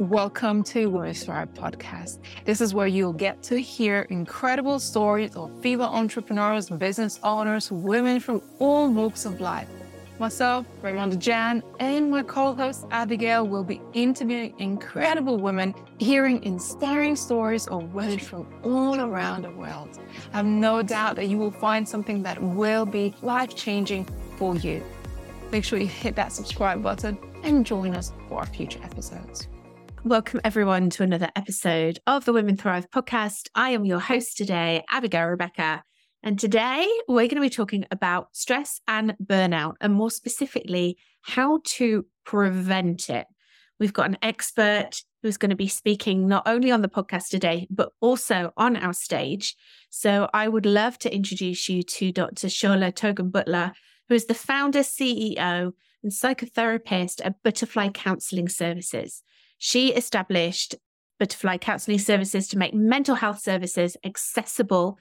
Welcome to Women Thrive podcast. This is where you'll get to hear incredible stories of female entrepreneurs, business owners, women from all walks of life. Myself, Raymonda Jan, and my co host Abigail will be interviewing incredible women, hearing inspiring stories of women from all around the world. I have no doubt that you will find something that will be life changing for you. Make sure you hit that subscribe button and join us for our future episodes. Welcome, everyone, to another episode of the Women Thrive podcast. I am your host today, Abigail Rebecca. And today we're going to be talking about stress and burnout, and more specifically, how to prevent it. We've got an expert who's going to be speaking not only on the podcast today, but also on our stage. So I would love to introduce you to Dr. Sola Togan-Butler, who is the founder, CEO, and psychotherapist at Butterfly Counseling Services. She established Butterfly Counseling Services to make mental health services accessible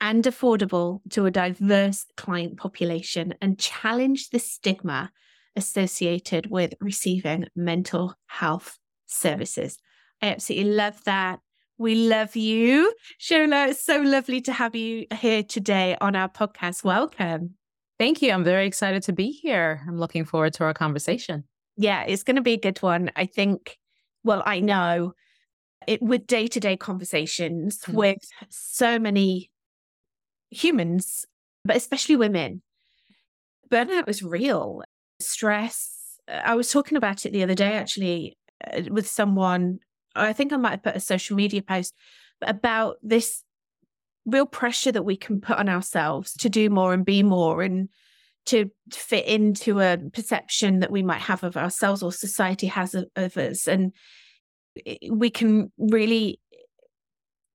and affordable to a diverse client population and challenge the stigma associated with receiving mental health services. I absolutely love that. We love you. Sola, it's so lovely to have you here today on our podcast. Welcome. Thank you. I'm very excited to be here. I'm looking forward to our conversation. Yeah, it's going to be a good one. I think well, I know it with day to day conversations mm. with so many humans, but especially women. Burnout is real. Stress. Uh, I was talking about it the other day actually uh, with someone. I think I might have put a social media post about this real pressure that we can put on ourselves to do more and be more and to fit into a perception that we might have of ourselves or society has of, of us and we can really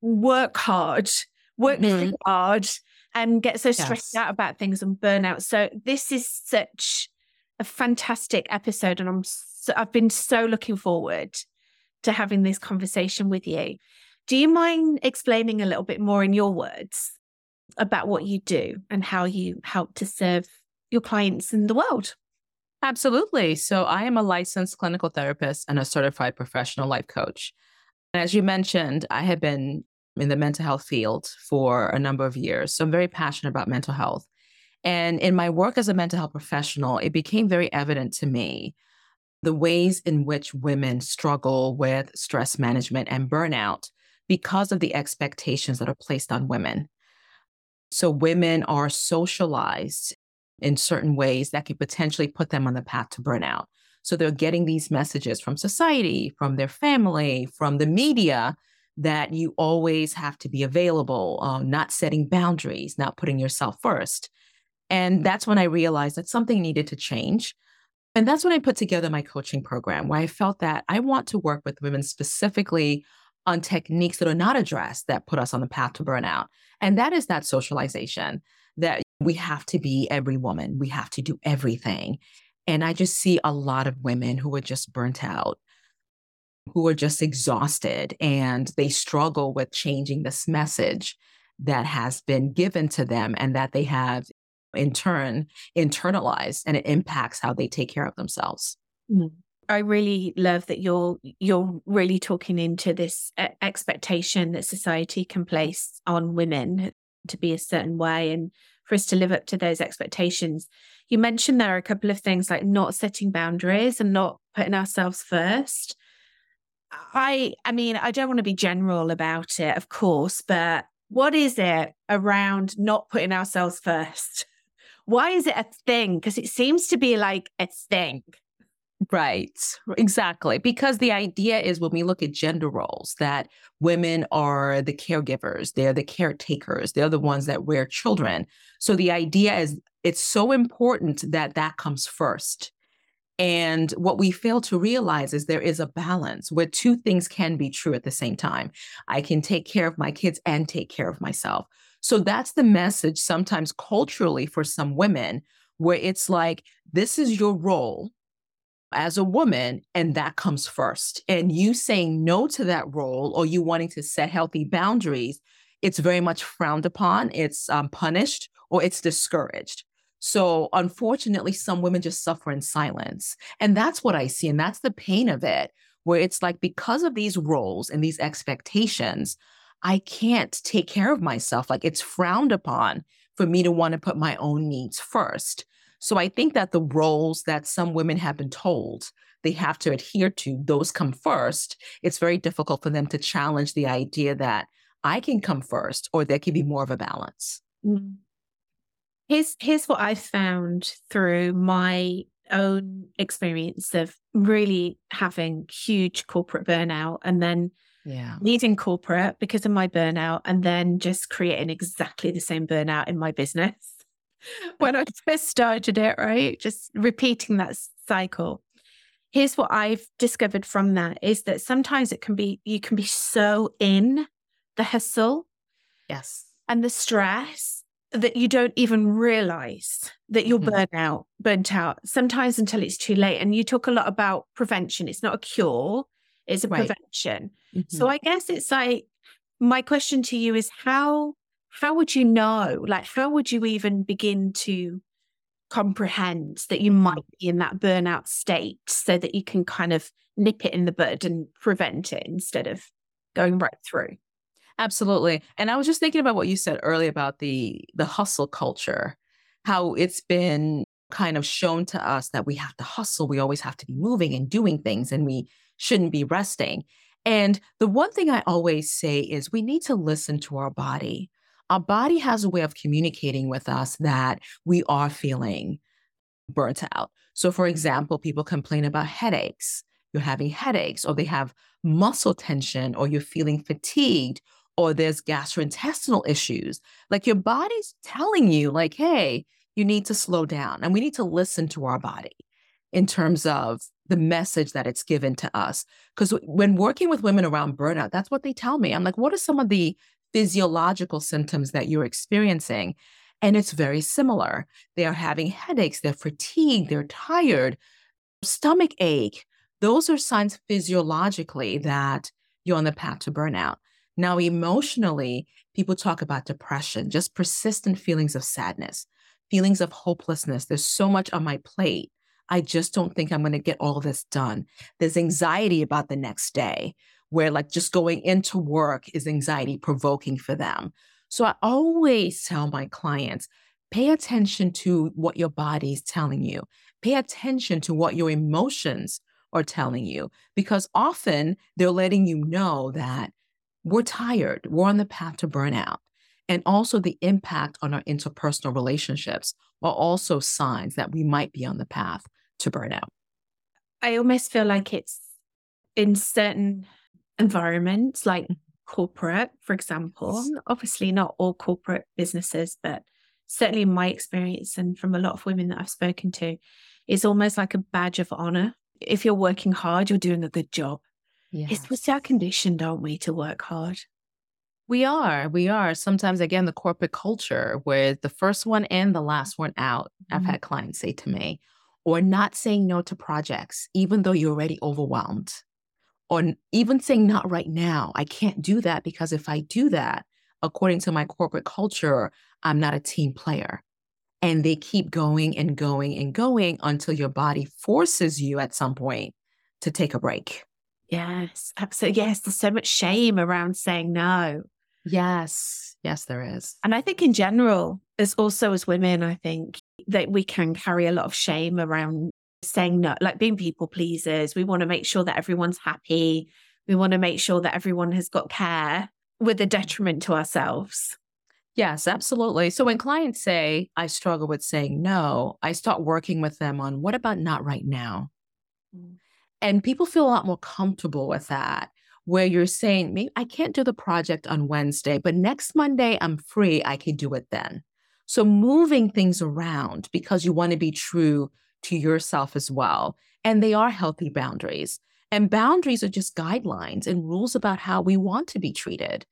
work hard work mm-hmm. hard and get so stressed yes. out about things and burn out so this is such a fantastic episode and i'm so, i've been so looking forward to having this conversation with you do you mind explaining a little bit more in your words about what you do and how you help to serve your clients in the world. Absolutely. So, I am a licensed clinical therapist and a certified professional life coach. And as you mentioned, I have been in the mental health field for a number of years. So, I'm very passionate about mental health. And in my work as a mental health professional, it became very evident to me the ways in which women struggle with stress management and burnout because of the expectations that are placed on women. So, women are socialized in certain ways that could potentially put them on the path to burnout. So they're getting these messages from society, from their family, from the media that you always have to be available, uh, not setting boundaries, not putting yourself first. And that's when I realized that something needed to change. And that's when I put together my coaching program, where I felt that I want to work with women specifically on techniques that are not addressed that put us on the path to burnout. And that is that socialization that we have to be every woman, we have to do everything. And I just see a lot of women who are just burnt out, who are just exhausted, and they struggle with changing this message that has been given to them and that they have in turn internalized and it impacts how they take care of themselves. Mm. I really love that you're you're really talking into this expectation that society can place on women to be a certain way and for us to live up to those expectations. You mentioned there are a couple of things like not setting boundaries and not putting ourselves first. I I mean, I don't want to be general about it, of course, but what is it around not putting ourselves first? Why is it a thing? Because it seems to be like a thing. Right, exactly. Because the idea is when we look at gender roles, that women are the caregivers, they're the caretakers, they're the ones that rear children. So the idea is it's so important that that comes first. And what we fail to realize is there is a balance where two things can be true at the same time. I can take care of my kids and take care of myself. So that's the message sometimes culturally for some women, where it's like, this is your role as a woman, and that comes first. And you saying no to that role or you wanting to set healthy boundaries, it's very much frowned upon, it's um, punished, or it's discouraged. So, unfortunately, some women just suffer in silence. And that's what I see. And that's the pain of it, where it's like because of these roles and these expectations, I can't take care of myself. Like it's frowned upon for me to want to put my own needs first. So I think that the roles that some women have been told they have to adhere to, those come first. It's very difficult for them to challenge the idea that I can come first or there can be more of a balance. Mm. Here's here's what I've found through my own experience of really having huge corporate burnout and then yeah. leading corporate because of my burnout and then just creating exactly the same burnout in my business when I first started it, right? Just repeating that cycle. Here's what I've discovered from that is that sometimes it can be, you can be so in the hustle. Yes. And the stress that you don't even realize that you're mm-hmm. burnt out, burnt out sometimes until it's too late. And you talk a lot about prevention. It's not a cure, it's a right. prevention. Mm-hmm. So I guess it's like my question to you is how how would you know? Like how would you even begin to comprehend that you might mm. be in that burnout state so that you can kind of nip it in the bud and prevent it instead of going right through? Absolutely. And I was just thinking about what you said earlier about the the hustle culture, how it's been kind of shown to us that we have to hustle, we always have to be moving and doing things and we shouldn't be resting. And the one thing I always say is we need to listen to our body. Our body has a way of communicating with us that we are feeling burnt out. So, for example, people complain about headaches. You're having headaches, or they have muscle tension, or you're feeling fatigued, or there's gastrointestinal issues. Like your body's telling you, like, hey, you need to slow down. And we need to listen to our body in terms of the message that it's given to us. Because when working with women around burnout, that's what they tell me. I'm like, what are some of the physiological symptoms that you're experiencing? And it's very similar. They are having headaches, they're fatigued, they're tired, stomach ache. Those are signs physiologically that you're on the path to burnout. Now, emotionally, people talk about depression, just persistent feelings of sadness, feelings of hopelessness. There's so much on my plate. I just don't think I'm going to get all this done. There's anxiety about the next day, where like just going into work is anxiety provoking for them. So I always tell my clients pay attention to what your body is telling you, pay attention to what your emotions are telling you, because often they're letting you know that we're tired, we're on the path to burnout. And also, the impact on our interpersonal relationships are also signs that we might be on the path to burnout. I almost feel like it's in certain environments, like mm-hmm. corporate, for example. Obviously, not all corporate businesses, but certainly in my experience and from a lot of women that I've spoken to, it's almost like a badge of honor. If you're working hard, you're doing a good job. Yes. It's our conditioned, aren't we, to work hard? We are. We are. Sometimes, again, the corporate culture where the first one and the last one out, mm-hmm. I've had clients say to me, or not saying no to projects, even though you're already overwhelmed, or even saying not right now. I can't do that because if I do that, according to my corporate culture, I'm not a team player. And they keep going and going and going until your body forces you at some point to take a break. Yes, absolutely. Yes, there's so much shame around saying no. Yes, yes, there is. And I think in general, as also as women, I think that we can carry a lot of shame around saying no, like being people pleasers. We want to make sure that everyone's happy. We want to make sure that everyone has got care with a detriment to ourselves. Yes, absolutely. So when clients say, I struggle with saying no, I start working with them on what about not right now? Mm. And people feel a lot more comfortable with that, where you're saying, maybe I can't do the project on Wednesday, but next Monday I'm free. I can do it then. So moving things around because you want to be true to yourself as well. And they are healthy boundaries. And boundaries are just guidelines and rules about how we want to be treated.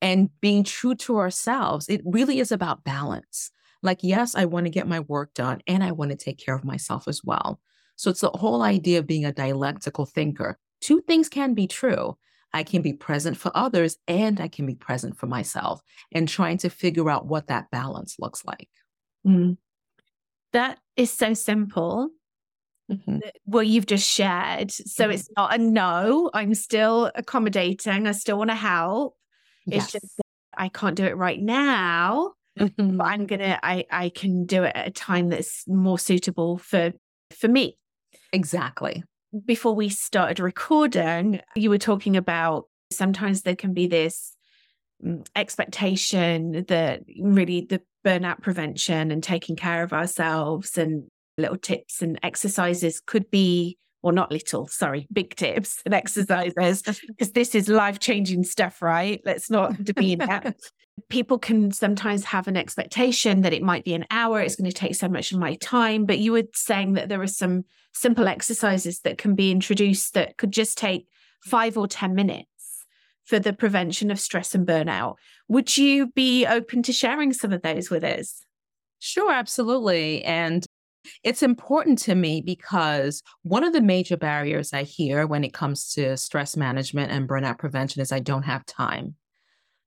And being true to ourselves, it really is about balance. Like, yes, I want to get my work done and I want to take care of myself as well. So it's the whole idea of being a dialectical thinker. Two things can be true. I can be present for others and I can be present for myself and trying to figure out what that balance looks like. Mm. That is so simple. mm-hmm. what you've just shared. So mm-hmm. it's not a no. I'm still accommodating. I still want to help. Yes. It's just I can't do it right now. Mm-hmm. But I'm gonna I I can do it at a time that's more suitable for for me. Exactly. Before we started recording, you were talking about sometimes there can be this mm, expectation that really the burnout prevention and taking care of ourselves and little tips and exercises could be or not little, sorry, big tips and exercises, because this is life changing stuff, right? Let's not demean that. People can sometimes have an expectation that it might be an hour, it's going to take so much of my time. But you were saying that there are some simple exercises that can be introduced that could just take five or 10 minutes for the prevention of stress and burnout. Would you be open to sharing some of those with us? Sure, absolutely. And it's important to me because one of the major barriers I hear when it comes to stress management and burnout prevention is I don't have time.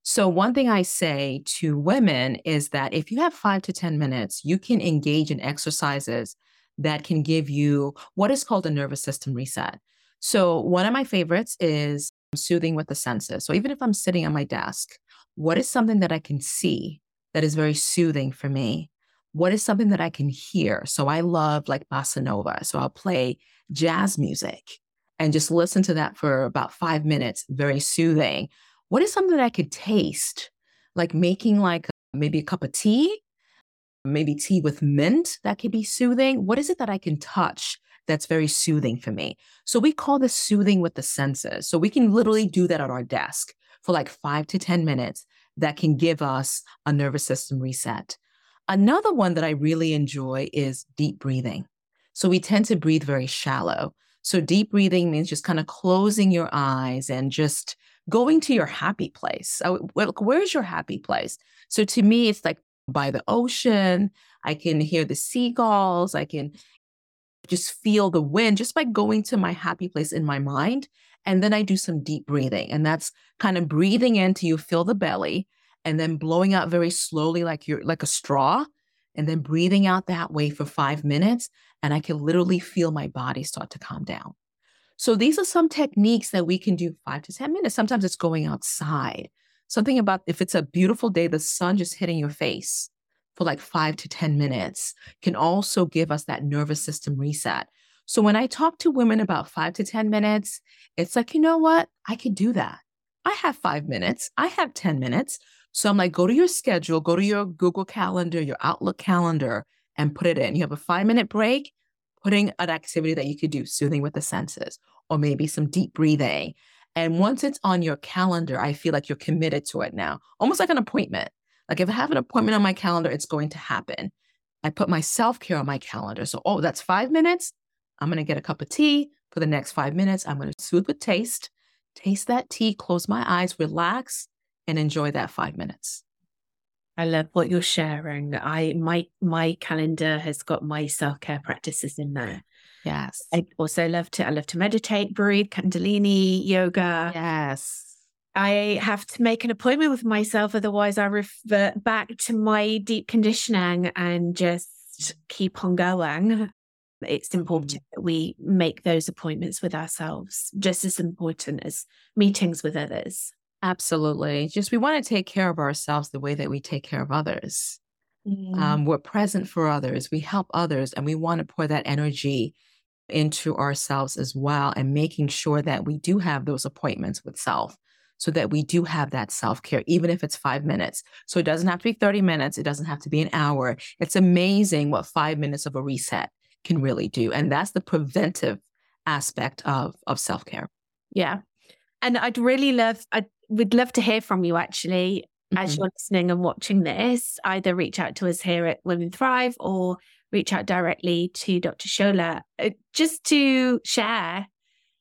So, one thing I say to women is that if you have five to 10 minutes, you can engage in exercises that can give you what is called a nervous system reset. So, one of my favorites is soothing with the senses. So, even if I'm sitting on my desk, what is something that I can see that is very soothing for me? what is something that I can hear? So I love like bossa nova. So I'll play jazz music and just listen to that for about five minutes, very soothing. What is something that I could taste? Like making like maybe a cup of tea, maybe tea with mint that could be soothing. What is it that I can touch that's very soothing for me? So we call this soothing with the senses. So we can literally do that at our desk for like five to 10 minutes that can give us a nervous system reset. Another one that I really enjoy is deep breathing. So we tend to breathe very shallow. So deep breathing means just kind of closing your eyes and just going to your happy place. Where's your happy place? So to me, it's like by the ocean. I can hear the seagulls. I can just feel the wind just by going to my happy place in my mind. And then I do some deep breathing. And that's kind of breathing in till you feel the belly and then blowing out very slowly like you're like a straw and then breathing out that way for 5 minutes and I can literally feel my body start to calm down. So these are some techniques that we can do 5 to 10 minutes. Sometimes it's going outside. Something about if it's a beautiful day the sun just hitting your face for like 5 to 10 minutes can also give us that nervous system reset. So when I talk to women about 5 to 10 minutes, it's like, you know what? I could do that. I have 5 minutes. I have 10 minutes. So I'm like, go to your schedule, go to your Google Calendar, your Outlook calendar, and put it in. You have a five minute break, putting an activity that you could do, soothing with the senses, or maybe some deep breathing. And once it's on your calendar, I feel like you're committed to it now, almost like an appointment. Like if I have an appointment on my calendar, it's going to happen. I put my self care on my calendar. So, oh, that's five minutes. I'm going to get a cup of tea for the next five minutes. I'm going to soothe with taste, taste that tea, close my eyes, relax, and enjoy that five minutes. I love what you're sharing. I my my calendar has got my self care practices in there. Yes. I also love to I love to meditate, breathe, Kundalini, yoga. Yes. I have to make an appointment with myself, otherwise I revert back to my deep conditioning and just keep on going. It's important mm. that we make those appointments with ourselves, just as important as meetings with others. Absolutely. Just we want to take care of ourselves the way that we take care of others. Mm. Um, we're present for others, we help others, and we want to pour that energy into ourselves as well and making sure that we do have those appointments with self so that we do have that self care, even if it's five minutes. So it doesn't have to be 30 minutes, it doesn't have to be an hour. It's amazing what five minutes of a reset can really do. And that's the preventive aspect of, of self care. Yeah. And I'd really love, I'd we'd love to hear from you actually mm-hmm. as you're listening and watching this. Either reach out to us here at Women Thrive or reach out directly to Dr. Sola uh, just to share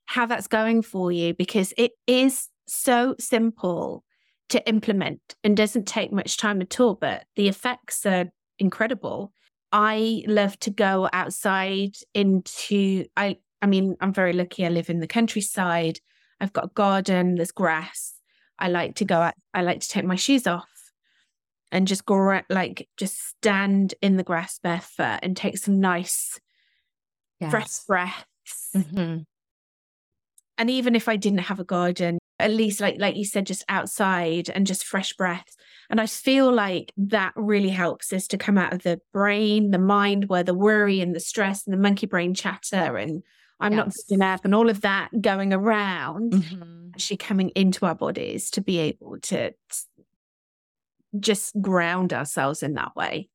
how that's going for you because it is so simple to implement and doesn't take much time at all, but the effects are incredible. I love to go outside into I I mean, I'm very lucky I live in the countryside. I've got a garden, there's grass. I like to go out, I like to take my shoes off and just go like just stand in the grass barefoot and take some nice yes. fresh breaths. Mm-hmm. And even if I didn't have a garden, at least like like you said, just outside and just fresh breaths. And I feel like that really helps us to come out of the brain, the mind, where the worry and the stress and the monkey brain chatter and I'm yes. not good enough and all of that going around, mm-hmm. actually coming into our bodies to be able to just ground ourselves in that way.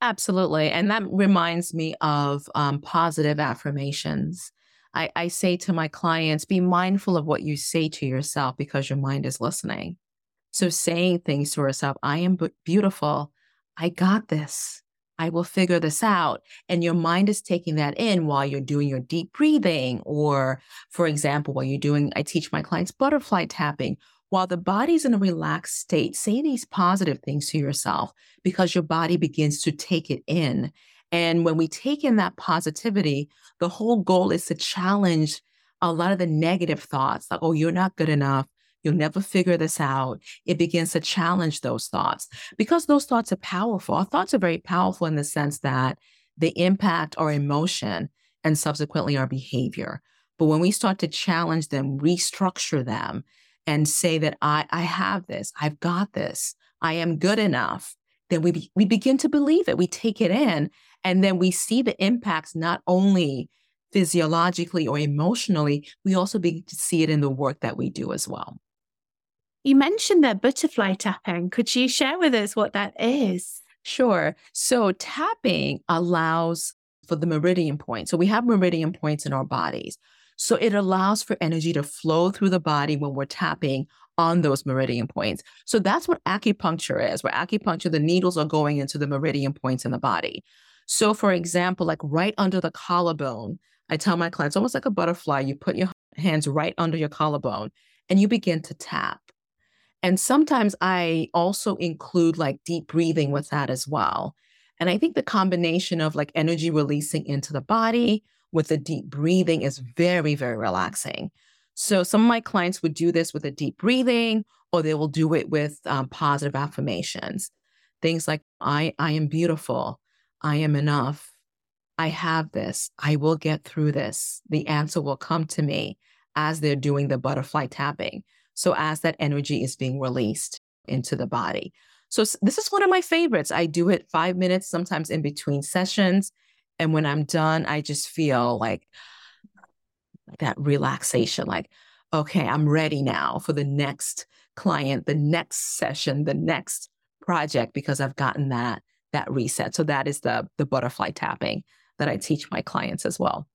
Absolutely. And that reminds me of um, positive affirmations. I, I say to my clients, be mindful of what you say to yourself because your mind is listening. So saying things to yourself, I am beautiful. I got this. I will figure this out. And your mind is taking that in while you're doing your deep breathing. Or, for example, while you're doing, I teach my clients butterfly tapping. While the body's in a relaxed state, say these positive things to yourself because your body begins to take it in. And when we take in that positivity, the whole goal is to challenge a lot of the negative thoughts like, oh, you're not good enough. You'll never figure this out. It begins to challenge those thoughts because those thoughts are powerful. Our thoughts are very powerful in the sense that they impact our emotion and subsequently our behavior. But when we start to challenge them, restructure them, and say that I, I have this, I've got this, I am good enough, then we, be, we begin to believe it. We take it in, and then we see the impacts not only physiologically or emotionally, we also begin to see it in the work that we do as well. You mentioned that butterfly tapping. Could you share with us what that is? Sure. So, tapping allows for the meridian point. So, we have meridian points in our bodies. So, it allows for energy to flow through the body when we're tapping on those meridian points. So, that's what acupuncture is, where acupuncture, the needles are going into the meridian points in the body. So, for example, like right under the collarbone, I tell my clients almost like a butterfly, you put your hands right under your collarbone and you begin to tap. And sometimes I also include like deep breathing with that as well. And I think the combination of like energy releasing into the body with the deep breathing is very, very relaxing. So some of my clients would do this with a deep breathing, or they will do it with um, positive affirmations. Things like, I, I am beautiful. I am enough. I have this. I will get through this. The answer will come to me as they're doing the butterfly tapping. So as that energy is being released into the body. So this is one of my favorites. I do it five minutes, sometimes in between sessions. And when I'm done, I just feel like that relaxation, like, okay, I'm ready now for the next client, the next session, the next project, because I've gotten that that reset. So that is the the butterfly tapping that I teach my clients as well.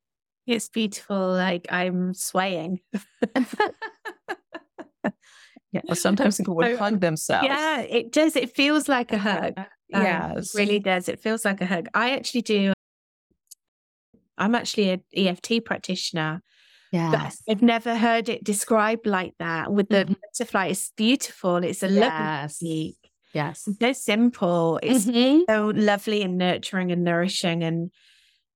It's beautiful. Like I'm swaying. yeah. Well, sometimes people would hug themselves. Yeah, it does. It feels like a hug. Um, yes. Really does. It feels like a hug. I actually do. I'm actually an EFT practitioner. Yes. I've never heard it described like that with the mm-hmm. butterfly. It's beautiful. It's a yes. lovely Yes. It's so simple. It's mm-hmm. so lovely and nurturing and nourishing. And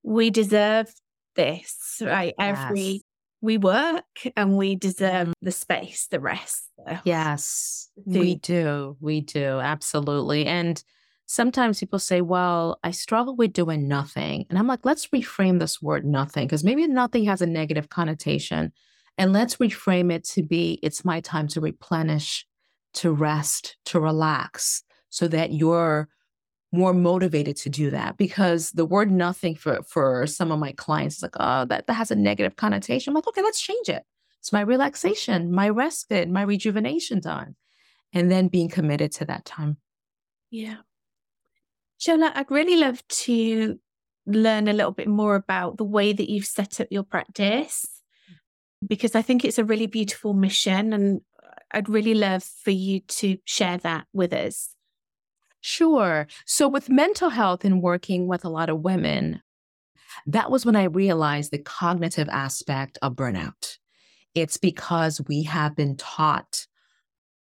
we deserve this, right? Yes. Every we work and we deserve mm-hmm. the space, the rest. Yes, we do. We do. Absolutely. And sometimes people say, well, I struggle with doing nothing. And I'm like, let's reframe this word nothing because maybe nothing has a negative connotation. And let's reframe it to be it's my time to replenish, to rest, to relax so that you're more motivated to do that because the word nothing for for some of my clients is like oh that, that has a negative connotation i'm like okay let's change it it's my relaxation my respite my rejuvenation time and then being committed to that time yeah sola i'd really love to learn a little bit more about the way that you've set up your practice because i think it's a really beautiful mission and i'd really love for you to share that with us Sure. So, with mental health and working with a lot of women, that was when I realized the cognitive aspect of burnout. It's because we have been taught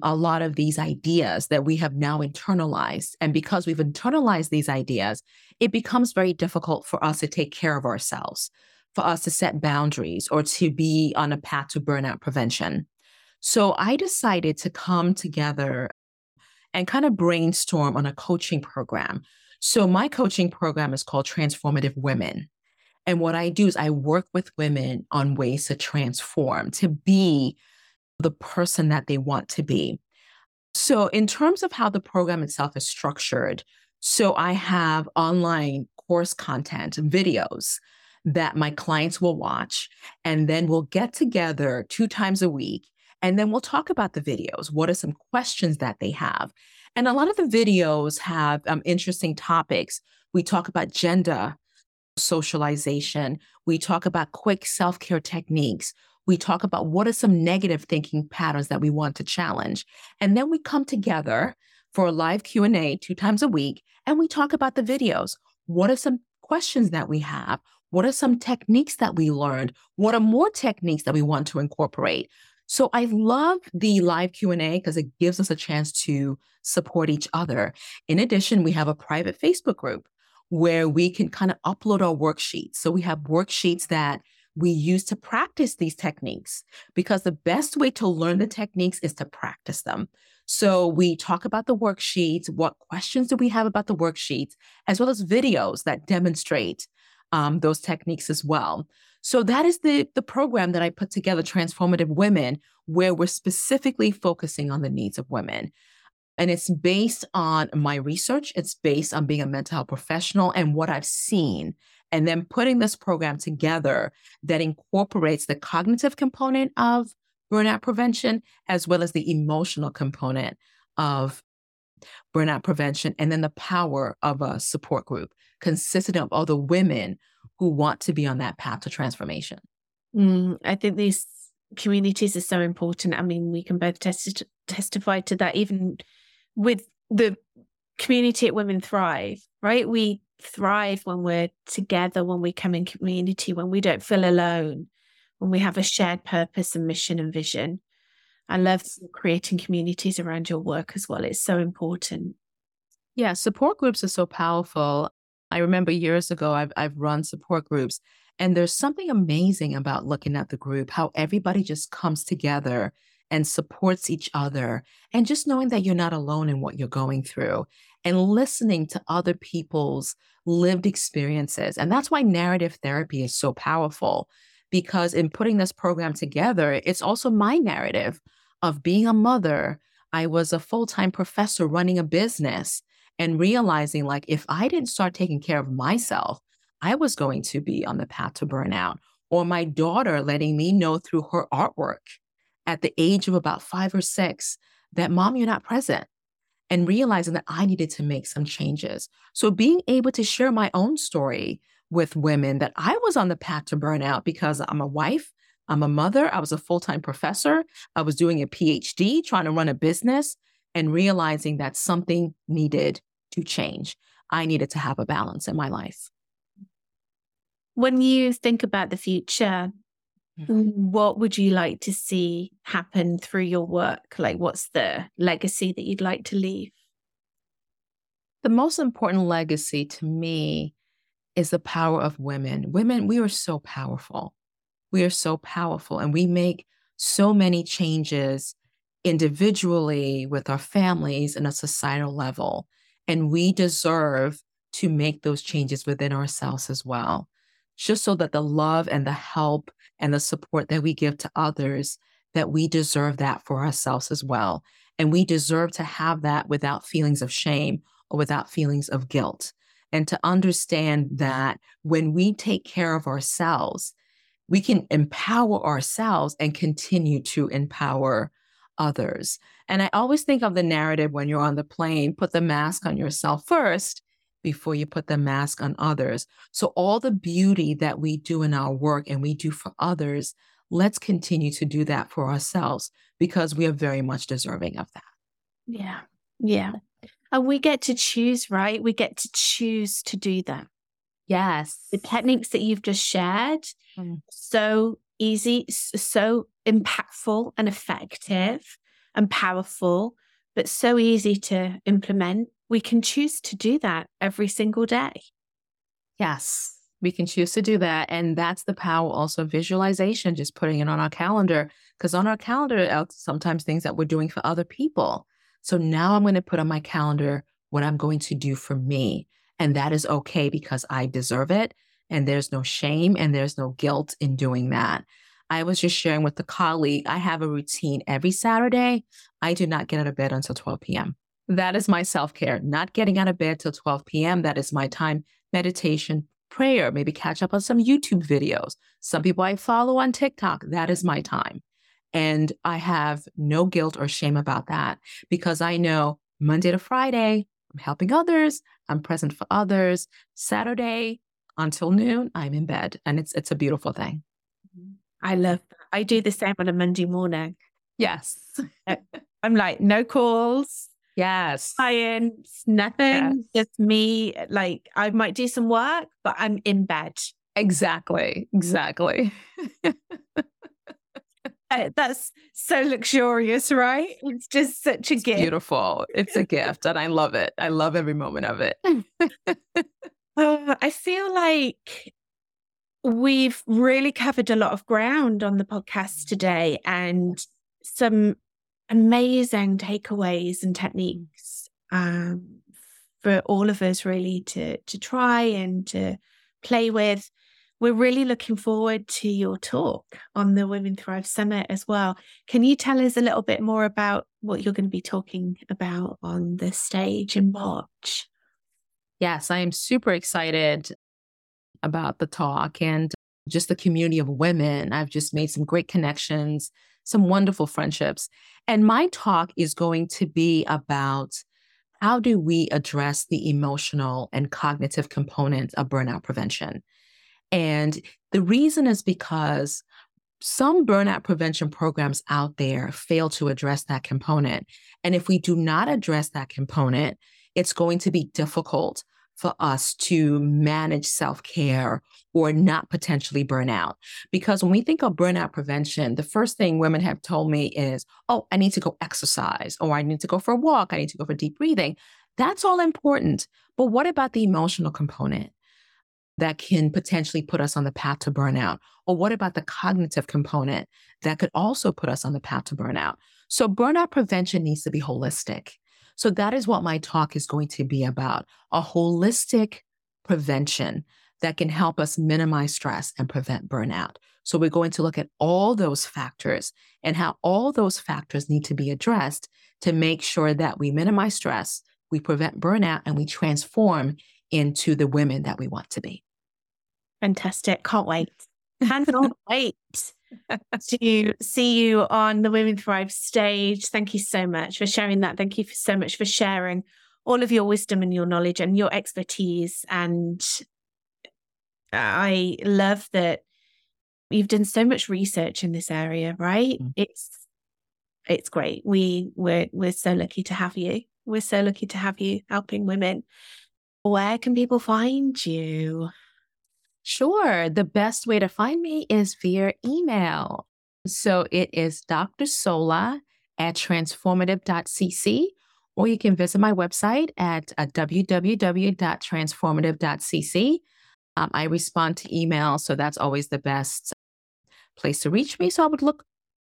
a lot of these ideas that we have now internalized. And because we've internalized these ideas, it becomes very difficult for us to take care of ourselves, for us to set boundaries or to be on a path to burnout prevention. So I decided to come together and kind of brainstorm on a coaching program. So, my coaching program is called Transformative Women. And what I do is I work with women on ways to transform, to be the person that they want to be. So, in terms of how the program itself is structured, so I have online course content, videos that my clients will watch, and then we'll get together two times a week. And then we'll talk about the videos. What are some questions that they have? And a lot of the videos have um, interesting topics. We talk about gender socialization. We talk about quick self care techniques. We talk about what are some negative thinking patterns that we want to challenge. And then we come together for a live Q&A two times a week and we talk about the videos. What are some questions that we have? What are some techniques that we learned? What are more techniques that we want to incorporate? So I love the live Q&A because it gives us a chance to support each other. In addition, we have a private Facebook group where we can kind of upload our worksheets. So we have worksheets that we use to practice these techniques because the best way to learn the techniques is to practice them. So we talk about the worksheets, what questions do we have about the worksheets, as well as videos that demonstrate um, those techniques as well. So that is the the program that I put together, Transformative Women, where we're specifically focusing on the needs of women. And it's based on my research, it's based on being a mental health professional and what I've seen. And then putting this program together that incorporates the cognitive component of burnout prevention as well as the emotional component of burnout prevention, and then the power of a support group consisting of all the women who want to be on that path to transformation. Mm, I think these communities are so important. I mean, we can both testi- testify to that, even with the community at Women Thrive, right? We thrive when we're together, when we come in community, when we don't feel alone, when we have a shared purpose and mission and vision. I love creating communities around your work as well. It's so important. Yeah, support groups are so powerful. I remember years ago, I've, I've run support groups, and there's something amazing about looking at the group, how everybody just comes together and supports each other, and just knowing that you're not alone in what you're going through, and listening to other people's lived experiences. And that's why narrative therapy is so powerful, because in putting this program together, it's also my narrative of being a mother. I was a full time professor running a business and realizing like if I didn't start taking care of myself, I was going to be on the path to burnout. Or my daughter letting me know through her artwork at the age of about five or six that mom, you're not present. And realizing that I needed to make some changes. So being able to share my own story with women that I was on the path to burnout because I'm a wife, I'm a mother, I was a full time professor, I was doing a PhD, trying to run a business, and realizing that something needed to change. I needed to have a balance in my life. When you think about the future. Mm-hmm. what would you like to see happen through your work? Like, what's the legacy that you'd like to leave? The most important legacy to me is the power of women. Women, we are so powerful. We are so powerful, and we make so many changes individually with our families and a societal level. And we deserve to make those changes within ourselves as well, just so that the love and the help and the support that we give to others, that we deserve that for ourselves as well. And we deserve to have that without feelings of shame or without feelings of guilt. And to understand that when we take care of ourselves, we can empower ourselves and continue to empower others. And I always think of the narrative when you're on the plane put the mask on yourself first before you put the mask on others. So, all the beauty that we do in our work and we do for others, let's continue to do that for ourselves because we are very much deserving of that. Yeah. Yeah. And we get to choose, right? We get to choose to do that. Yes. The techniques that you've just shared, mm. so easy, so impactful and effective and powerful, but so easy to implement. We can choose to do that every single day. Yes, we can choose to do that. And that's the power also visualization, just putting it on our calendar. Because on our calendar, sometimes things that we're doing for other people. So now I'm going to put on my calendar what I'm going to do for me. And that is okay because I deserve it and there's no shame and there's no guilt in doing that. I was just sharing with the colleague, I have a routine every Saturday. I do not get out of bed until 12 p.m. That is my self care, not getting out of bed till 12 p.m. That is my time, meditation, prayer, maybe catch up on some YouTube videos. Some people I follow on TikTok, that is my time. And I have no guilt or shame about that because I know Monday to Friday, I'm helping others, I'm present for others. Saturday until noon, I'm in bed. And it's it's a beautiful thing. Mm-hmm. I love that. I do the same on a Monday morning. Yes. I'm like, no calls, Yes. clients, nothing. Just me. Like I might do some work, but I'm in bed. Exactly. Exactly. Uh, That's so luxurious, right? It's just such a gift. Beautiful. It's a gift and I love it. I love every moment of it. Uh, I feel like we've really covered a lot of ground on the podcast today and some amazing takeaways and techniques um, for all of us really to to try and to play with. We're really looking forward to your talk on the Women Thrive Summit as well. Can you tell us a little bit more about what you're going to be talking about on the stage in March? Yes, I am super excited about the talk and just the community of women. I've just made some great connections, some wonderful friendships. And my talk is going to be about how do we address the emotional and cognitive component of burnout prevention? And the reason is because some burnout prevention programs out there fail to address that component. And if we do not address that component, it's going to be difficult for us to manage self care or not potentially burn out. Because when we think of burnout prevention, the first thing women have told me is, oh, I need to go exercise, or I need to go for a walk, I need to go for deep breathing. That's all important. But what about the emotional component? That can potentially put us on the path to burnout? Or what about the cognitive component that could also put us on the path to burnout? So, burnout prevention needs to be holistic. So that is what my talk is going to be about a holistic prevention that can help us minimize stress and prevent burnout. So we're going to look at all those factors and how all those factors need to be addressed to make sure that we minimize stress, we prevent burnout, and we transform into the women that we want to be. Fantastic. Can't wait. Cannot wait to see you on the Women Thrive stage. Thank you so much for sharing that. Thank you so much for sharing all of your wisdom and your knowledge and your expertise. And I love that you've done so much research in this area, right? Mm. It's it's great. We we're we're so lucky to have you. We're so lucky to have you helping women. Where can people find you? Sure. The best way to find me is via email. So it is Dr. Sola at transformative.cc, or you can visit my website at uh, www.transformative.cc. Um, I respond to email, so that's always the best place to reach me. So I would look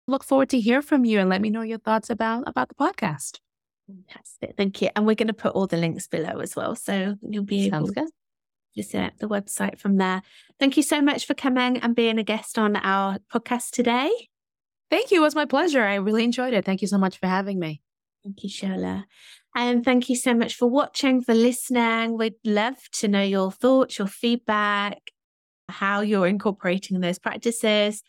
look forward to hear from you and let me know your thoughts about about the podcast. Fantastic. Thank you. And we're going to put all the links below as well. So you'll be able to good. visit the website from there. Thank you so much for coming and being a guest on our podcast today. Thank you. It was my pleasure. I really enjoyed it. Thank you so much for having me. Thank you, Sola. And thank you so much for watching, for listening. We'd love to know your thoughts, your feedback, how you're incorporating those practices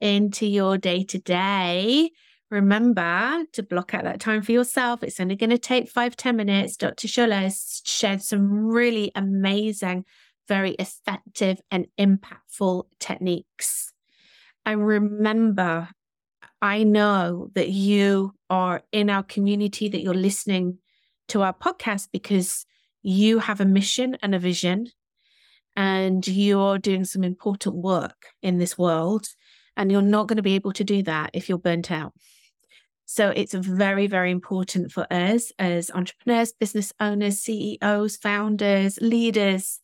into your day to day. Remember to block out that time for yourself. It's only going to take five ten minutes. Dr. Sola has shared some really amazing, very effective, and impactful techniques. And remember, I know that you are in our community, that you're listening to our podcast because you have a mission and a vision, and you're doing some important work in this world. And you're not going to be able to do that if you're burnt out. So it's very, very important for us as entrepreneurs, business owners, CEOs, founders, leaders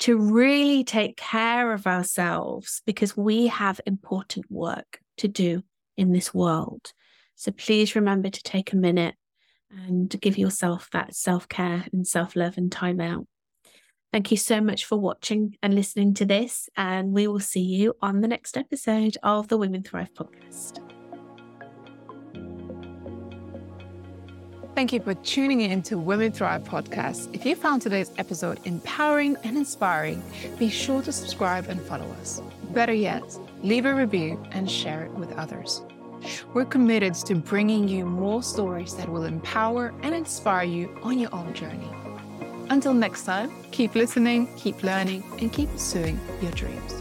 to really take care of ourselves because we have important work to do in this world. So please remember to take a minute and give yourself that self care and self love and time out. Thank you so much for watching and listening to this. And we will see you on the next episode of the Women Thrive podcast. Thank you for tuning in to Women Thrive podcast. If you found today's episode empowering and inspiring, be sure to subscribe and follow us. Better yet, leave a review and share it with others. We're committed to bringing you more stories that will empower and inspire you on your own journey. Until next time, keep listening, keep learning, and keep pursuing your dreams.